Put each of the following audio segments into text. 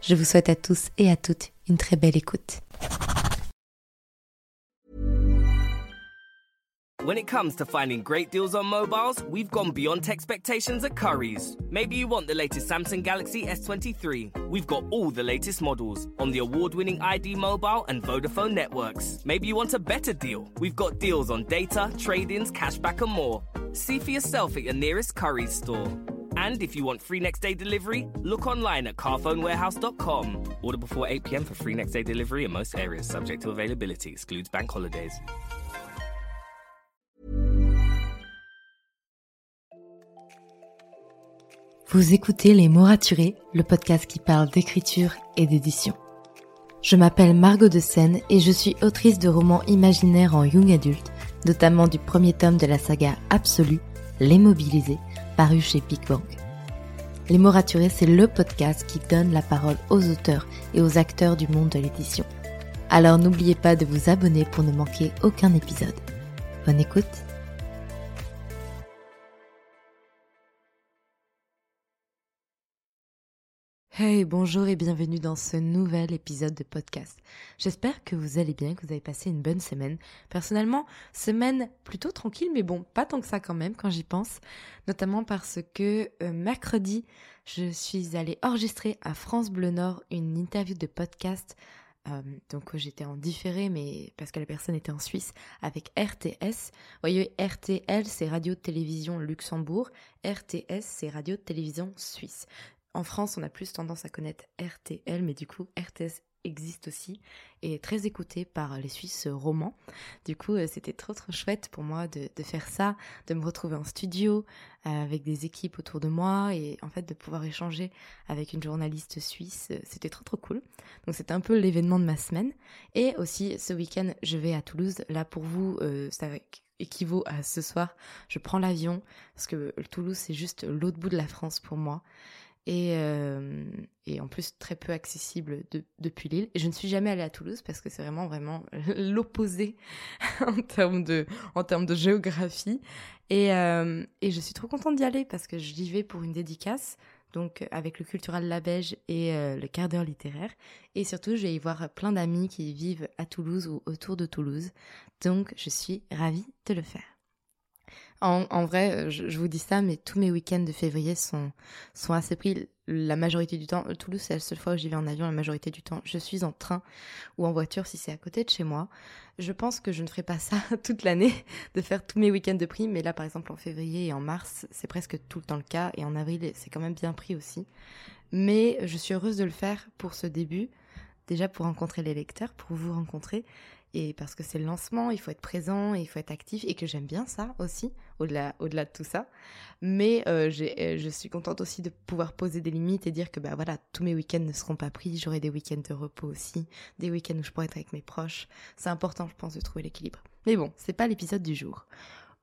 Je vous souhaite à tous et à toutes une très belle écoute. When it comes to finding great deals on mobiles, we've gone beyond expectations at Curry's. Maybe you want the latest Samsung Galaxy S23. We've got all the latest models on the award winning ID Mobile and Vodafone networks. Maybe you want a better deal. We've got deals on data, trade ins, cashback, and more. See for yourself at your nearest Curry's store. And if you want free next day delivery, look online at carphonewarehouse.com. Order before 8 pm for free next day delivery in most areas, subject to availability, excludes bank holidays. Vous écoutez Les mots raturés, le podcast qui parle d'écriture et d'édition. Je m'appelle Margot de Seine et je suis autrice de romans imaginaires en young adulte, notamment du premier tome de la saga Absolue, Les Mobilisés, paru chez Big Bang. Les mots raturés, c'est le podcast qui donne la parole aux auteurs et aux acteurs du monde de l'édition. Alors n'oubliez pas de vous abonner pour ne manquer aucun épisode. Bonne écoute Hey, bonjour et bienvenue dans ce nouvel épisode de podcast. J'espère que vous allez bien, que vous avez passé une bonne semaine. Personnellement, semaine plutôt tranquille, mais bon, pas tant que ça quand même quand j'y pense. Notamment parce que euh, mercredi, je suis allée enregistrer à France Bleu Nord une interview de podcast. Euh, donc j'étais en différé, mais parce que la personne était en Suisse, avec RTS. Vous voyez, RTL, c'est Radio-Télévision Luxembourg. RTS, c'est Radio-Télévision Suisse. En France, on a plus tendance à connaître RTL, mais du coup, RTS existe aussi et est très écouté par les Suisses romans. Du coup, euh, c'était trop trop chouette pour moi de, faire ça, de me retrouver en studio euh, avec des équipes autour de moi et en fait de pouvoir échanger avec une journaliste suisse. Euh, c'était trop trop cool. Donc c'était un peu l'événement de ma semaine. Et aussi ce week-end, je vais à Toulouse. Là pour vous, ça équivaut à ce soir, je prends l'avion parce que Toulouse c'est juste l'autre bout de la France pour moi et, euh, et, en plus très peu accessible depuis l'île. Et je ne suis jamais allée à Toulouse parce que c'est vraiment vraiment l'opposé en termes de en termes de géographie. Et, euh, et je suis trop contente d'y aller parce que j'y vais pour une dédicace. Donc avec le Cultural Labège et euh, le quart d'heure littéraire. Et surtout, je vais y voir plein d'amis qui vivent à Toulouse ou autour de Toulouse. Donc je suis ravie de le faire. En, vrai, euh, je, vous dis ça, mais tous mes week-ends de février sont, sont assez pris. La majorité du temps, euh, Toulouse, c'est la seule fois où j'y vais en avion. La majorité du temps, je suis en train ou en voiture si c'est à côté de chez moi. Je pense que je ne ferai pas ça toute l'année, de faire tous mes week-ends de prix. Mais là, par exemple, en février et en mars, c'est presque tout le temps le cas. Et en avril, c'est quand même bien pris aussi. Mais je suis heureuse de le faire pour ce début. Déjà pour rencontrer les lecteurs, pour vous rencontrer et parce que c'est le lancement, il faut être présent, il faut être actif, et que j'aime bien ça aussi, au-delà au -delà de tout ça. Mais euh, euh, je suis contente aussi de pouvoir poser des limites et dire que bah voilà, tous mes week-ends ne seront pas pris, j'aurai des week-ends de repos aussi, des week-ends où je pourrai être avec mes proches. C'est important, je pense, de trouver l'équilibre. Mais bon, c'est pas l'épisode du jour.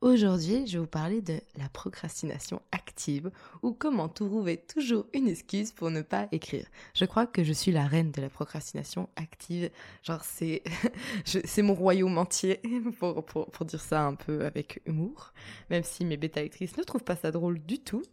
Aujourd'hui, je vais vous parler de la procrastination active ou comment trouver toujours une excuse pour ne pas écrire. Je crois que je suis la reine de la procrastination active. Genre, c'est, c'est mon royaume entier, pour, pour, dire ça un peu avec humour, même si mes bêta-lectrices ne trouvent pas ça drôle du tout.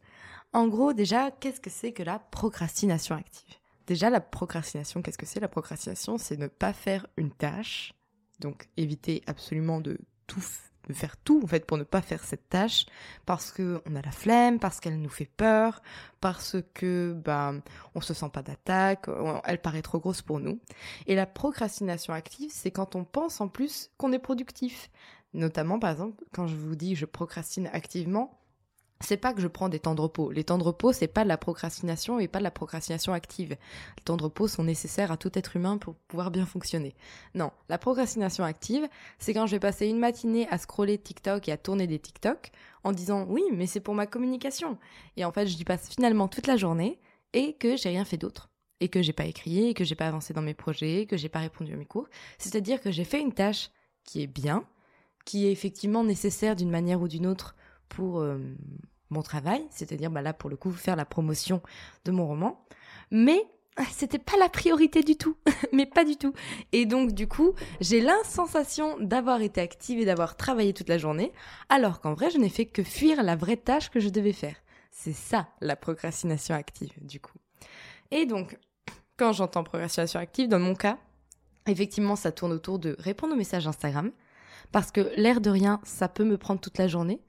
En gros, déjà, qu'est-ce que c'est que la procrastination active? Déjà, la procrastination, qu'est-ce que c'est? La procrastination, c'est ne pas faire une tâche, donc éviter absolument de tout de faire tout en fait pour ne pas faire cette tâche parce que on a la flemme, parce qu'elle nous fait peur, parce que bah on se sent pas d'attaque, elle paraît trop grosse pour nous. Et la procrastination active, c'est quand on pense en plus qu'on est productif. Notamment par exemple, quand je vous dis je procrastine activement, c'est pas que je prends des temps de repos. Les temps de repos, c'est pas de la procrastination et pas de la procrastination active. Les temps de repos sont nécessaires à tout être humain pour pouvoir bien fonctionner. Non, la procrastination active, c'est quand je vais passer une matinée à scroller TikTok et à tourner des TikTok en disant oui, mais c'est pour ma communication. Et en fait, je y passe finalement toute la journée et que j'ai rien fait d'autre. et que j'ai pas écrit, et que j'ai pas avancé dans mes projets, que j'ai pas répondu à mes cours. C'est-à-dire que j'ai fait une tâche qui est bien, qui est effectivement nécessaire d'une manière ou d'une autre pour euh, mon travail, c'est-à-dire bah là pour le coup faire la promotion de mon roman, mais ah, c'était pas la priorité du tout, mais pas du tout. Et donc du coup, j'ai l'insensation d'avoir été active et d'avoir travaillé toute la journée, alors qu'en vrai, je n'ai fait que fuir la vraie tâche que je devais faire. C'est ça la procrastination active, du coup. Et donc, quand j'entends procrastination active, dans mon cas, effectivement, ça tourne autour de répondre aux messages Instagram, parce que l'air de rien, ça peut me prendre toute la journée,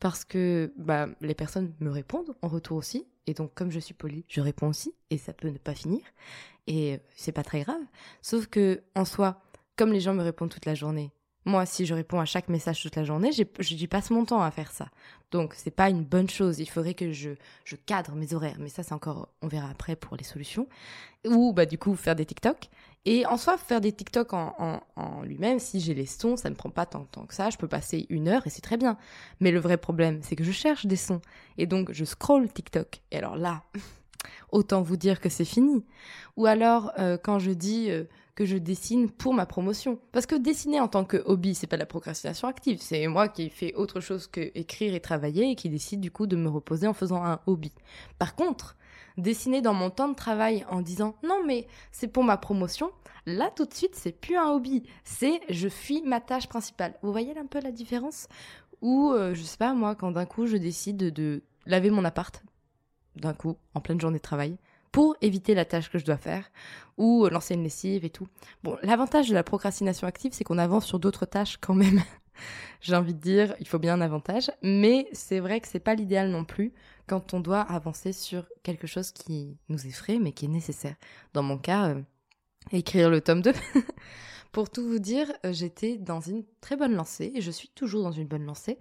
parce que bah, les personnes me répondent en retour aussi, et donc comme je suis polie, je réponds aussi, et ça peut ne pas finir, et c'est pas très grave. Sauf que en soi, comme les gens me répondent toute la journée, moi, si je réponds à chaque message toute la journée, j'y passe mon temps à faire ça. Donc, c'est pas une bonne chose. Il faudrait que je, je cadre mes horaires. Mais ça, c'est encore, on verra après pour les solutions. Ou, bah, du coup, faire des TikTok. Et en soi, faire des TikTok en, en, lui-même, si j'ai les sons, ça ne prend pas tant de temps que ça. Je peux passer une heure et c'est très bien. Mais le vrai problème, c'est que je cherche des sons. Et donc, je scroll TikTok. Et alors là, autant vous dire que c'est fini. Ou alors, euh, quand je dis euh, que je dessine pour ma promotion. Parce que dessiner en tant que hobby, c'est pas la procrastination active. C'est moi qui fais autre chose que écrire et travailler et qui décide du coup de me reposer en faisant un hobby. Par contre, dessiner dans mon temps de travail en disant non mais c'est pour ma promotion, là tout de suite c'est plus un hobby, c'est je fuis ma tâche principale. Vous voyez un peu la différence? Ou euh, je sais pas moi quand d'un coup je décide de laver mon appart d'un coup en pleine journée de travail pour éviter la tâche que je dois faire ou lancer une lessive et tout. Bon, l'avantage de la procrastination active, c'est qu'on avance sur d'autres tâches quand même. J'ai envie de dire, il faut bien un avantage, mais c'est vrai que c'est pas l'idéal non plus quand on doit avancer sur quelque chose qui nous effraie mais qui est nécessaire. Dans mon cas, euh, écrire le tome 2. Pour tout vous dire, euh, j'étais dans une très bonne lancée et je suis toujours dans une bonne lancée.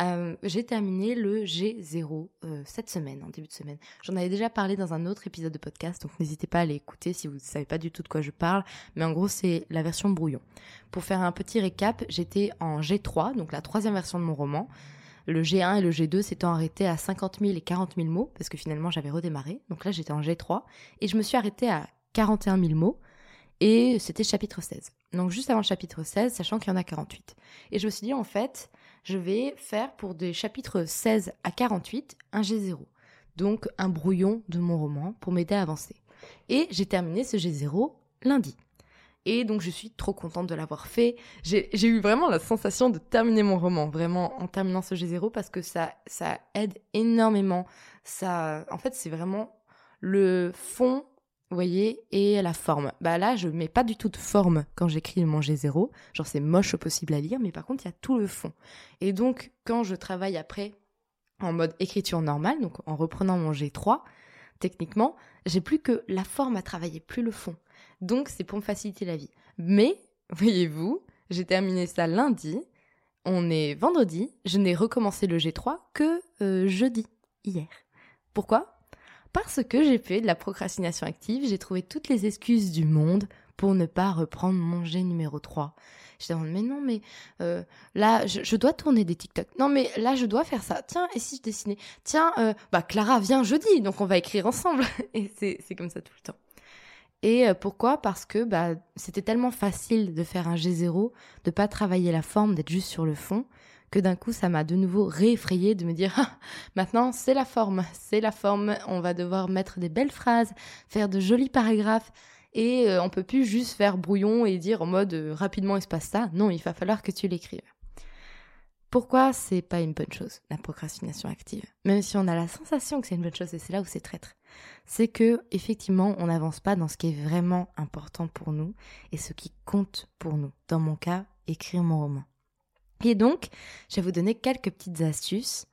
Euh, j'ai terminé le G0 euh, cette semaine, en début de semaine. J'en avais déjà parlé dans un autre épisode de podcast, donc n'hésitez pas à aller écouter si vous ne savez pas du tout de quoi je parle. Mais en gros, c'est la version brouillon. Pour faire un petit récap, j'étais en G3, donc la troisième version de mon roman. Le G1 et le G2 s'étant arrêtés à 50 000 et 40 000 mots, parce que finalement j'avais redémarré. Donc là, j'étais en G3 et je me suis arrêtée à 41 000 mots et c'était chapitre 16. Donc juste avant le chapitre 16, sachant qu'il y en a 48. Et je me suis dit, en fait, je vais faire pour des chapitres 16 à 48 un G0. Donc un brouillon de mon roman pour m'aider à avancer. Et j'ai terminé ce G0 lundi. Et donc je suis trop contente de l'avoir fait. J'ai eu vraiment la sensation de terminer mon roman, vraiment en terminant ce G0 parce que ça, ça aide énormément. Ça, en fait, c'est vraiment le fond vous voyez, et la forme. Bah là, je mets pas du tout de forme quand j'écris mon G0. Genre, c'est moche possible à lire, mais par contre, il y a tout le fond. Et donc, quand je travaille après en mode écriture normale, donc en reprenant mon G3, techniquement, j'ai plus que la forme à travailler, plus le fond. Donc, c'est pour me faciliter la vie. Mais, voyez-vous, j'ai terminé ça lundi. On est vendredi. Je n'ai recommencé le G3 que euh, jeudi, hier. Pourquoi? Parce que j'ai fait de la procrastination active, j'ai trouvé toutes les excuses du monde pour ne pas reprendre mon G numéro 3. Je demande, mais non, mais euh, là, je, dois tourner des TikTok. Non, mais là, je dois faire ça. Tiens, et si je dessinais? Tiens, euh, bah Clara vient jeudi, donc on va écrire ensemble. et c'est comme ça tout le temps. Et euh, pourquoi? Parce que bah, c'était tellement facile de faire un G0, de pas travailler la forme, d'être juste sur le fond, que d'un coup, ça m'a de nouveau réeffrayé de me dire, ah, maintenant, c'est la forme, c'est la forme, on va devoir mettre des belles phrases, faire de jolis paragraphes, et euh, on peut plus juste faire brouillon et dire en mode euh, rapidement il se passe ça. Non, il va falloir que tu l'écrives. Pourquoi c'est pas une bonne chose, la procrastination active? Même si on a la sensation que c'est une bonne chose, et c'est là où c'est traître. C'est que, effectivement, on n'avance pas dans ce qui est vraiment important pour nous et ce qui compte pour nous. Dans mon cas, écrire mon roman. Et donc, je vais vous donner quelques petites astuces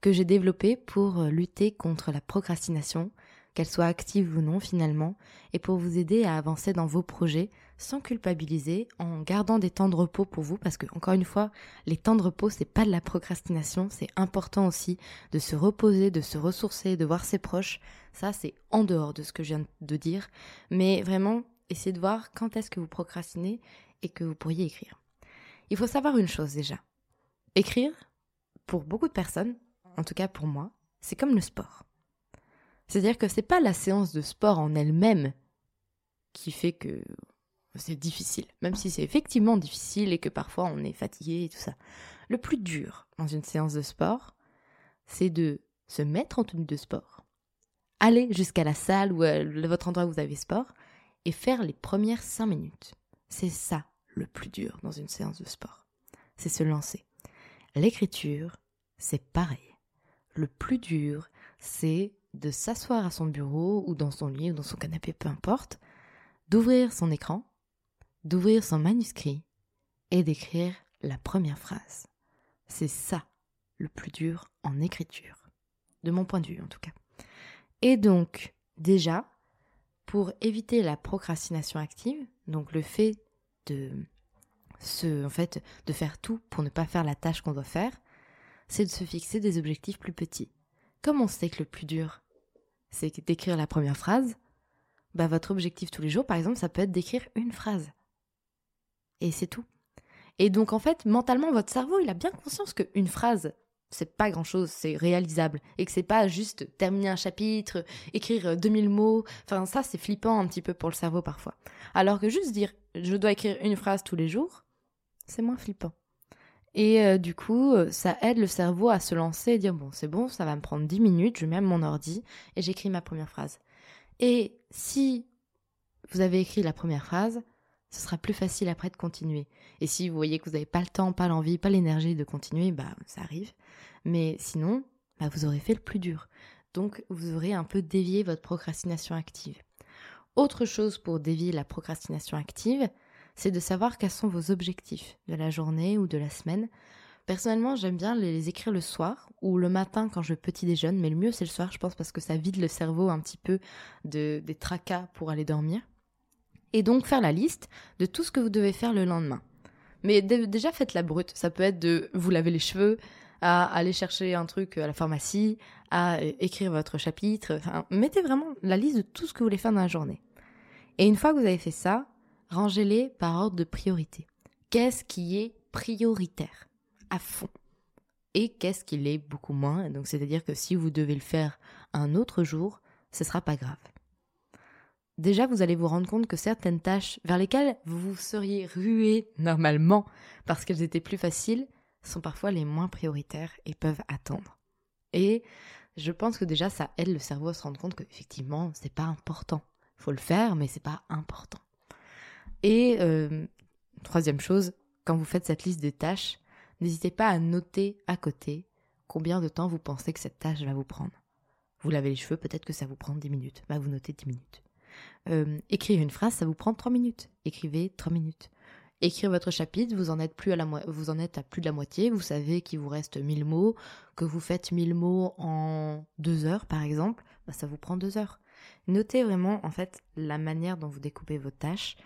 que j'ai développées pour euh, lutter contre la procrastination, qu'elle soit active ou non finalement, et pour vous aider à avancer dans vos projets sans culpabiliser, en gardant des temps de repos pour vous, parce que encore une fois, les temps de repos c'est pas de la procrastination, c'est important aussi de se reposer, de se ressourcer, de voir ses proches. Ça c'est en dehors de ce que je viens de dire, mais vraiment essayez de voir quand est-ce que vous procrastinez et que vous pourriez écrire. Il faut savoir une chose déjà. Écrire, pour beaucoup de personnes, en tout cas pour moi, c'est comme le sport. C'est-à-dire que c'est pas la séance de sport en elle-même qui fait que c'est difficile, même si c'est effectivement difficile et que parfois on est fatigué et tout ça. Le plus dur dans une séance de sport, c'est de se mettre en tenue de sport, aller jusqu'à la salle ou à votre endroit où vous avez sport et faire les premières cinq minutes. C'est ça le plus dur dans une séance de sport. C'est se lancer. L'écriture, c'est pareil. Le plus dur, c'est de s'asseoir à son bureau ou dans son lit ou dans son canapé, peu importe, d'ouvrir son écran, d'ouvrir son manuscrit et d'écrire la première phrase. C'est ça le plus dur en écriture, de mon point de vue en tout cas. Et donc, déjà, pour éviter la procrastination active, donc le fait de se, en fait, de faire tout pour ne pas faire la tâche qu'on doit faire, c'est de se fixer des objectifs plus petits. Comme on sait que le plus dur, c'est d'écrire la première phrase, bah votre objectif tous les jours, par exemple, ça peut être d'écrire une phrase. Et c'est tout. Et donc en fait, mentalement, votre cerveau, il a bien conscience qu'une phrase, c'est pas grand chose, c'est réalisable. Et que c'est pas juste terminer un chapitre, écrire 2000 mots. Enfin, ça, c'est flippant un petit peu pour le cerveau parfois. Alors que juste dire, je dois écrire une phrase tous les jours, c'est moins flippant. Et euh, du coup, euh, ça aide le cerveau à se lancer et dire bon, c'est bon, ça va me prendre 10 minutes, je mets mon ordi et j'écris ma première phrase. Et si vous avez écrit la première phrase, ce sera plus facile après de continuer. Et si vous voyez que vous n'avez pas le temps, pas l'envie, pas l'énergie de continuer, bah ça arrive. Mais sinon, bah, vous aurez fait le plus dur. Donc vous aurez un peu dévié votre procrastination active. Autre chose pour dévier la procrastination active, c'est de savoir quels sont vos objectifs de la journée ou de la semaine. Personnellement, j'aime bien les écrire le soir ou le matin quand je petit déjeune, mais le mieux c'est le soir, je pense, parce que ça vide le cerveau un petit peu de, des tracas pour aller dormir. Et donc faire la liste de tout ce que vous devez faire le lendemain. Mais déjà faites la brute. Ça peut être de vous laver les cheveux, à aller chercher un truc à la pharmacie, à écrire votre chapitre. Mettez vraiment la liste de tout ce que vous voulez faire dans la journée. Et une fois que vous avez fait ça, Rangez-les par ordre de priorité. Qu'est-ce qui est prioritaire à fond? Et qu'est-ce qui l'est beaucoup moins? Donc c'est-à-dire que si vous devez le faire un autre jour, ce sera pas grave. Déjà, vous allez vous rendre compte que certaines tâches vers lesquelles vous vous seriez rué normalement parce qu'elles étaient plus faciles sont parfois les moins prioritaires et peuvent attendre. Et je pense que déjà ça aide le cerveau à se rendre compte qu'effectivement, c'est pas important. Il Faut le faire, mais c'est pas important. Et euh, troisième chose, quand vous faites cette liste de tâches, n'hésitez pas à noter à côté combien de temps vous pensez que cette tâche va vous prendre. Vous lavez les cheveux, peut-être que ça vous prend 10 minutes. Bah, vous notez 10 minutes. Euh, écrire une phrase, ça vous prend 3 minutes. Écrivez 3 minutes. Écrire votre chapitre, vous en êtes à plus de la moitié. Vous savez qu'il vous reste 1000 mots, que vous faites 1000 mots en 2 heures, par exemple. Bah, ça vous prend 2 heures. Notez vraiment, en fait, la manière dont vous découpez vos tâches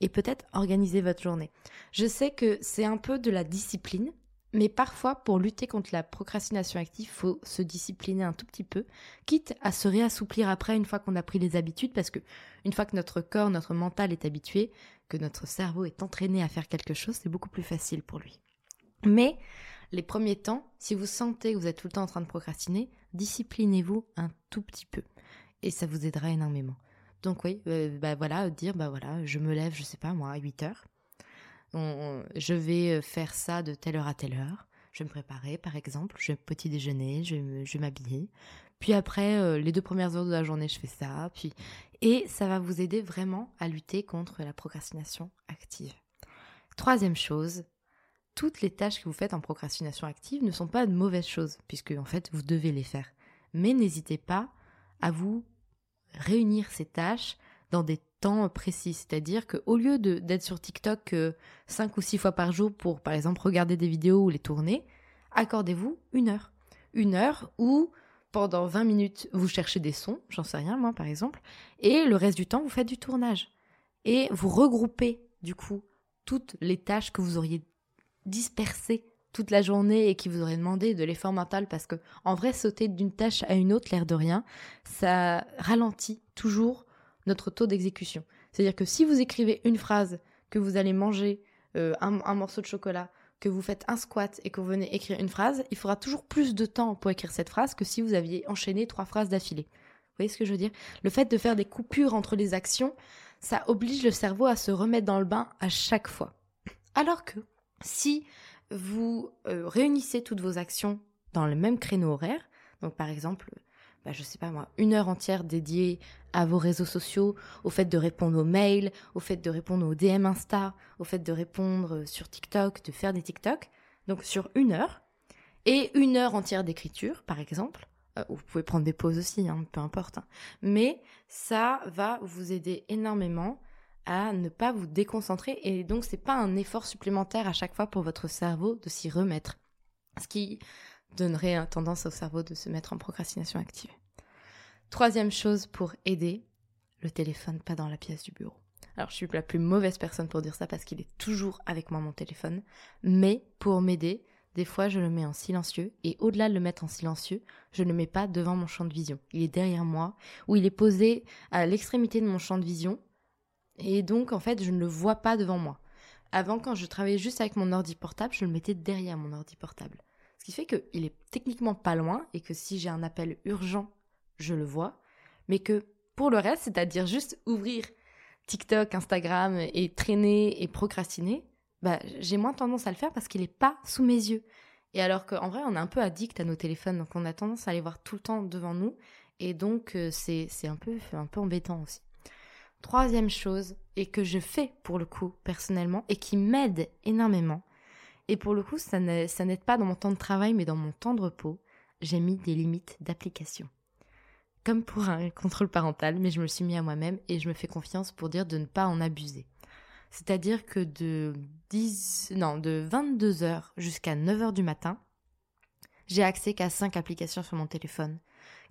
et peut-être organiser votre journée. Je sais que c'est un peu de la discipline, mais parfois, pour lutter contre la procrastination active, faut se discipliner un tout petit peu, quitte à se réassouplir après une fois qu'on a pris les habitudes, parce que une fois que notre corps, notre mental est habitué, que notre cerveau est entraîné à faire quelque chose, c'est beaucoup plus facile pour lui. Mais les premiers temps, si vous sentez que vous êtes tout le temps en train de procrastiner, disciplinez-vous un tout petit peu, et ça vous aidera énormément. Donc oui, euh, bah voilà, dire bah voilà, je me lève, je sais pas moi, à 8 heures. Je vais euh, faire ça de telle heure à telle heure. Je vais me préparer, par exemple, je vais petit déjeuner, je vais m'habiller. Puis après, euh, les deux premières heures de la journée, je fais ça. Puis et ça va vous aider vraiment à lutter contre la procrastination active. Troisième chose, toutes les tâches que vous faites en procrastination active ne sont pas de mauvaises choses, puisque en fait vous devez les faire. Mais n'hésitez pas à vous réunir ces tâches dans des temps précis. C'est-à-dire qu'au lieu d'être sur TikTok euh, cinq ou six fois par jour pour, par exemple, regarder des vidéos ou les tourner, accordez-vous une heure. Une heure où, pendant 20 minutes, vous cherchez des sons, j'en sais rien, moi, par exemple, et le reste du temps, vous faites du tournage. Et vous regroupez, du coup, toutes les tâches que vous auriez dispersées toute la journée et qui vous aurait demandé de l'effort mental parce que en vrai sauter d'une tâche à une autre l'air de rien, ça ralentit toujours notre taux d'exécution. C'est-à-dire que si vous écrivez une phrase que vous allez manger euh, un, morceau de chocolat, que vous faites un squat et que vous venez écrire une phrase, il faudra toujours plus de temps pour écrire cette phrase que si vous aviez enchaîné trois phrases d'affilée. Vous voyez ce que je veux dire? Le fait de faire des coupures entre les actions, ça oblige le cerveau à se remettre dans le bain à chaque fois. Alors que si vous euh, réunissez toutes vos actions dans le même créneau horaire, donc par exemple, bah, je sais pas moi, une heure entière dédiée à vos réseaux sociaux, au fait de répondre aux mails, au fait de répondre aux DM Insta, au fait de répondre sur TikTok, de faire des TikTok, donc sur une heure, et une heure entière d'écriture, par exemple, euh, vous pouvez prendre des pauses aussi, hein, peu importe. Hein. Mais ça va vous aider énormément à ne pas vous déconcentrer et donc c'est pas un effort supplémentaire à chaque fois pour votre cerveau de s'y remettre. Ce qui donnerait tendance au cerveau de se mettre en procrastination active. Troisième chose pour aider, le téléphone pas dans la pièce du bureau. Alors je suis la plus mauvaise personne pour dire ça parce qu'il est toujours avec moi mon téléphone, mais pour m'aider, des fois, je le mets en silencieux et au-delà de le mettre en silencieux, je ne le mets pas devant mon champ de vision. Il est derrière moi ou il est posé à l'extrémité de mon champ de vision et donc en fait, je ne le vois pas devant moi. Avant, quand je travaillais juste avec mon ordi portable, je le mettais derrière mon ordi portable. Ce qui fait qu'il est techniquement pas loin et que si j'ai un appel urgent, je le vois. Mais que pour le reste, c'est-à-dire juste ouvrir TikTok, Instagram et traîner et procrastiner, bah, j'ai moins tendance à le faire parce qu'il n'est pas sous mes yeux. Et alors qu'en vrai, on est un peu addict à nos téléphones, donc on a tendance à les voir tout le temps devant nous, et donc euh, c'est un peu, un peu embêtant aussi. Troisième chose, et que je fais pour le coup personnellement, et qui m'aide énormément, et pour le coup, ça n'aide pas dans mon temps de travail, mais dans mon temps de repos, j'ai mis des limites d'application. Comme pour un contrôle parental, mais je me suis mis à moi-même et je me fais confiance pour dire de ne pas en abuser. C'est-à-dire que de 10, non, de 22h jusqu'à 9h du matin, j'ai accès qu'à 5 applications sur mon téléphone,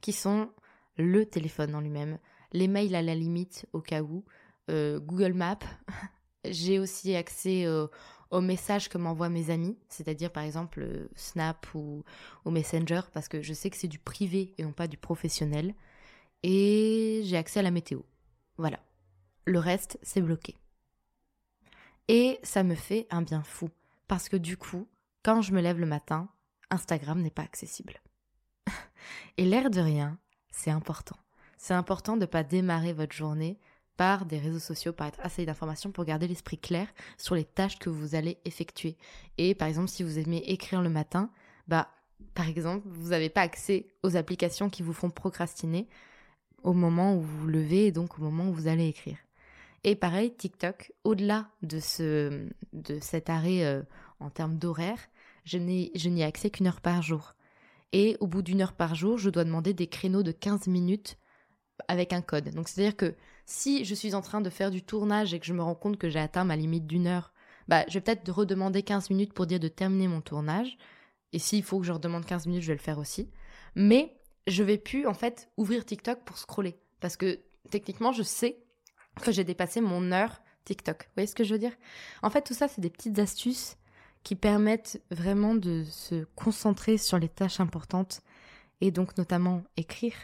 qui sont le téléphone en lui-même, les mails à la limite au cas où, euh, Google Maps. j'ai aussi accès aux messages que m'envoient mes amis, c'est-à-dire par exemple euh, Snap ou, ou Messenger, parce que je sais que c'est du privé et non pas du professionnel. Et j'ai accès à la météo. Voilà. Le reste, c'est bloqué. Et ça me fait un bien fou. Parce que du coup, quand je me lève le matin, Instagram n'est pas accessible. Et l'air de rien, c'est important. C'est important de ne pas démarrer votre journée par des réseaux sociaux, par être assez d'informations pour garder l'esprit clair sur les tâches que vous allez effectuer. Et par exemple, si vous aimez écrire le matin, bah, par exemple, vous n'avez pas accès aux applications qui vous font procrastiner au moment où vous vous levez et donc au moment où vous allez écrire. Et pareil, TikTok, au-delà de, ce, de cet arrêt euh, en termes d'horaire, je n'y ai accès qu'une heure par jour. Et au bout d'une heure par jour, je dois demander des créneaux de 15 minutes avec un code. Donc c'est-à-dire que si je suis en train de faire du tournage et que je me rends compte que j'ai atteint ma limite d'une heure, bah, je vais peut-être redemander 15 minutes pour dire de terminer mon tournage. Et s'il faut que je redemande 15 minutes, je vais le faire aussi. Mais je vais plus en fait ouvrir TikTok pour scroller. Parce que techniquement, je sais que j'ai dépassé mon heure TikTok. Vous voyez ce que je veux dire? En fait, tout ça, c'est des petites astuces qui permettent vraiment de se concentrer sur les tâches importantes et donc notamment écrire.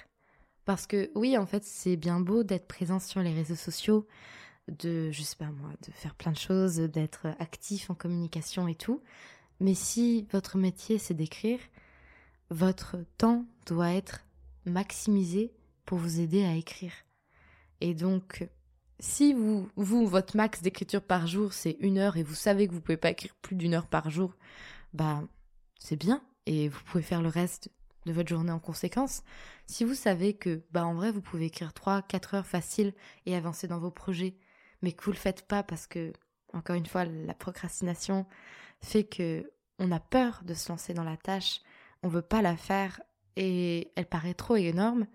Parce que oui, en fait, c'est bien beau d'être présent sur les réseaux sociaux, de, je sais pas moi, de faire plein de choses, d'être actif en communication et tout. Mais si votre métier c'est d'écrire, votre temps doit être maximisé pour vous aider à écrire. Et donc, si vous, vous votre max d'écriture par jour, c'est une heure et vous savez que vous pouvez pas écrire plus d'une heure par jour, bah, c'est bien et vous pouvez faire le reste de votre journée en conséquence. Si vous savez que, bah, en vrai, vous pouvez écrire 3, 4 heures facile et avancer dans vos projets, mais que vous le faites pas parce que, encore une fois, la procrastination fait que on a peur de se lancer dans la tâche, on veut pas la faire et elle paraît trop énorme,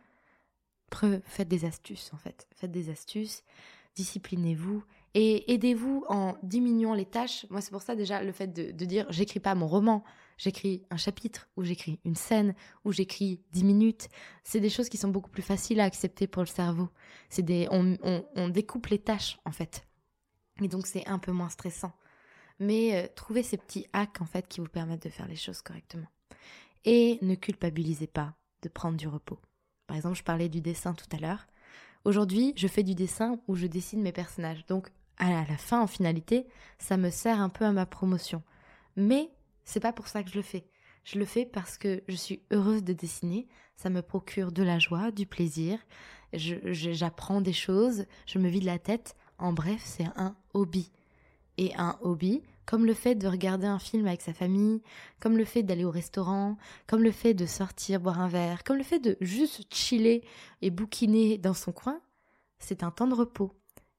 faites des astuces en fait. Faites des astuces disciplinez-vous et aidez-vous en diminuant les tâches. Moi, c'est pour ça déjà le fait de, dire j'écris pas mon roman, j'écris un chapitre ou j'écris une scène ou j'écris dix minutes. C'est des choses qui sont beaucoup plus faciles à accepter pour le cerveau. C'est des, on, on, découpe les tâches en fait. Et donc c'est un peu moins stressant. Mais euh, trouvez ces petits hacks en fait qui vous permettent de faire les choses correctement. Et ne culpabilisez pas de prendre du repos. Par exemple, je parlais du dessin tout à l'heure. Aujourd'hui, je fais du dessin où je dessine mes personnages. Donc, à la fin, en finalité, ça me sert un peu à ma promotion. Mais c'est pas pour ça que je le fais. Je le fais parce que je suis heureuse de dessiner. ça me procure de la joie, du plaisir, j'apprends des choses, je me vide la tête. En bref, c'est un hobby. Et un hobby, comme le fait de regarder un film avec sa famille, comme le fait d'aller au restaurant, comme le fait de sortir boire un verre, comme le fait de juste chiller et bouquiner dans son coin, c'est un temps de repos.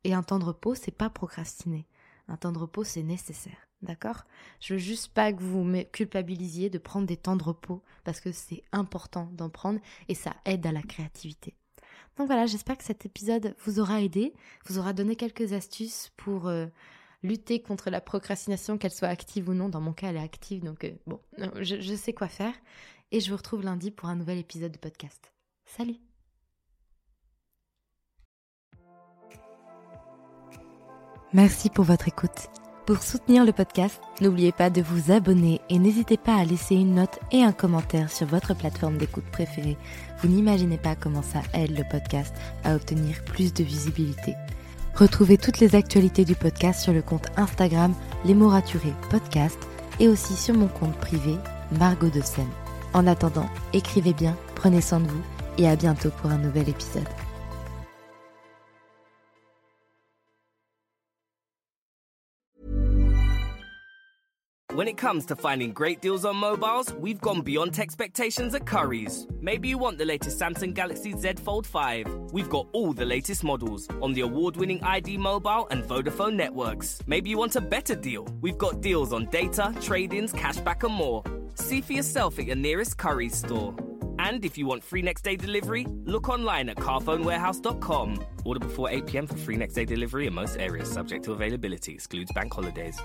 Et un temps de repos, c'est pas procrastiner. Un temps de repos, c'est nécessaire. D'accord? Je veux juste pas que vous me culpabilisiez de prendre des temps de repos parce que c'est important d'en prendre et ça aide à la créativité. Donc voilà, j'espère que cet épisode vous aura aidé, vous aura donné quelques astuces pour euh, lutter contre la procrastination, qu'elle soit active ou non. Dans mon cas, elle est active, donc euh, bon, je, je sais quoi faire. Et je vous retrouve lundi pour un nouvel épisode de podcast. Salut Merci pour votre écoute. Pour soutenir le podcast, n'oubliez pas de vous abonner et n'hésitez pas à laisser une note et un commentaire sur votre plateforme d'écoute préférée. Vous n'imaginez pas comment ça aide le podcast à obtenir plus de visibilité. Retrouvez toutes les actualités du podcast sur le compte Instagram Les mots raturés podcast et aussi sur mon compte privé Margot de Seine. En attendant, écrivez bien, prenez soin de vous et à bientôt pour un nouvel épisode. When it comes to finding great deals on mobiles, we've gone beyond expectations at Curry's. Maybe you want the latest Samsung Galaxy Z Fold 5. We've got all the latest models on the award winning ID Mobile and Vodafone networks. Maybe you want a better deal. We've got deals on data, trade ins, cashback, and more. See for yourself at your nearest Curry's store. And if you want free next day delivery, look online at carphonewarehouse.com. Order before 8 pm for free next day delivery in most areas, subject to availability, excludes bank holidays.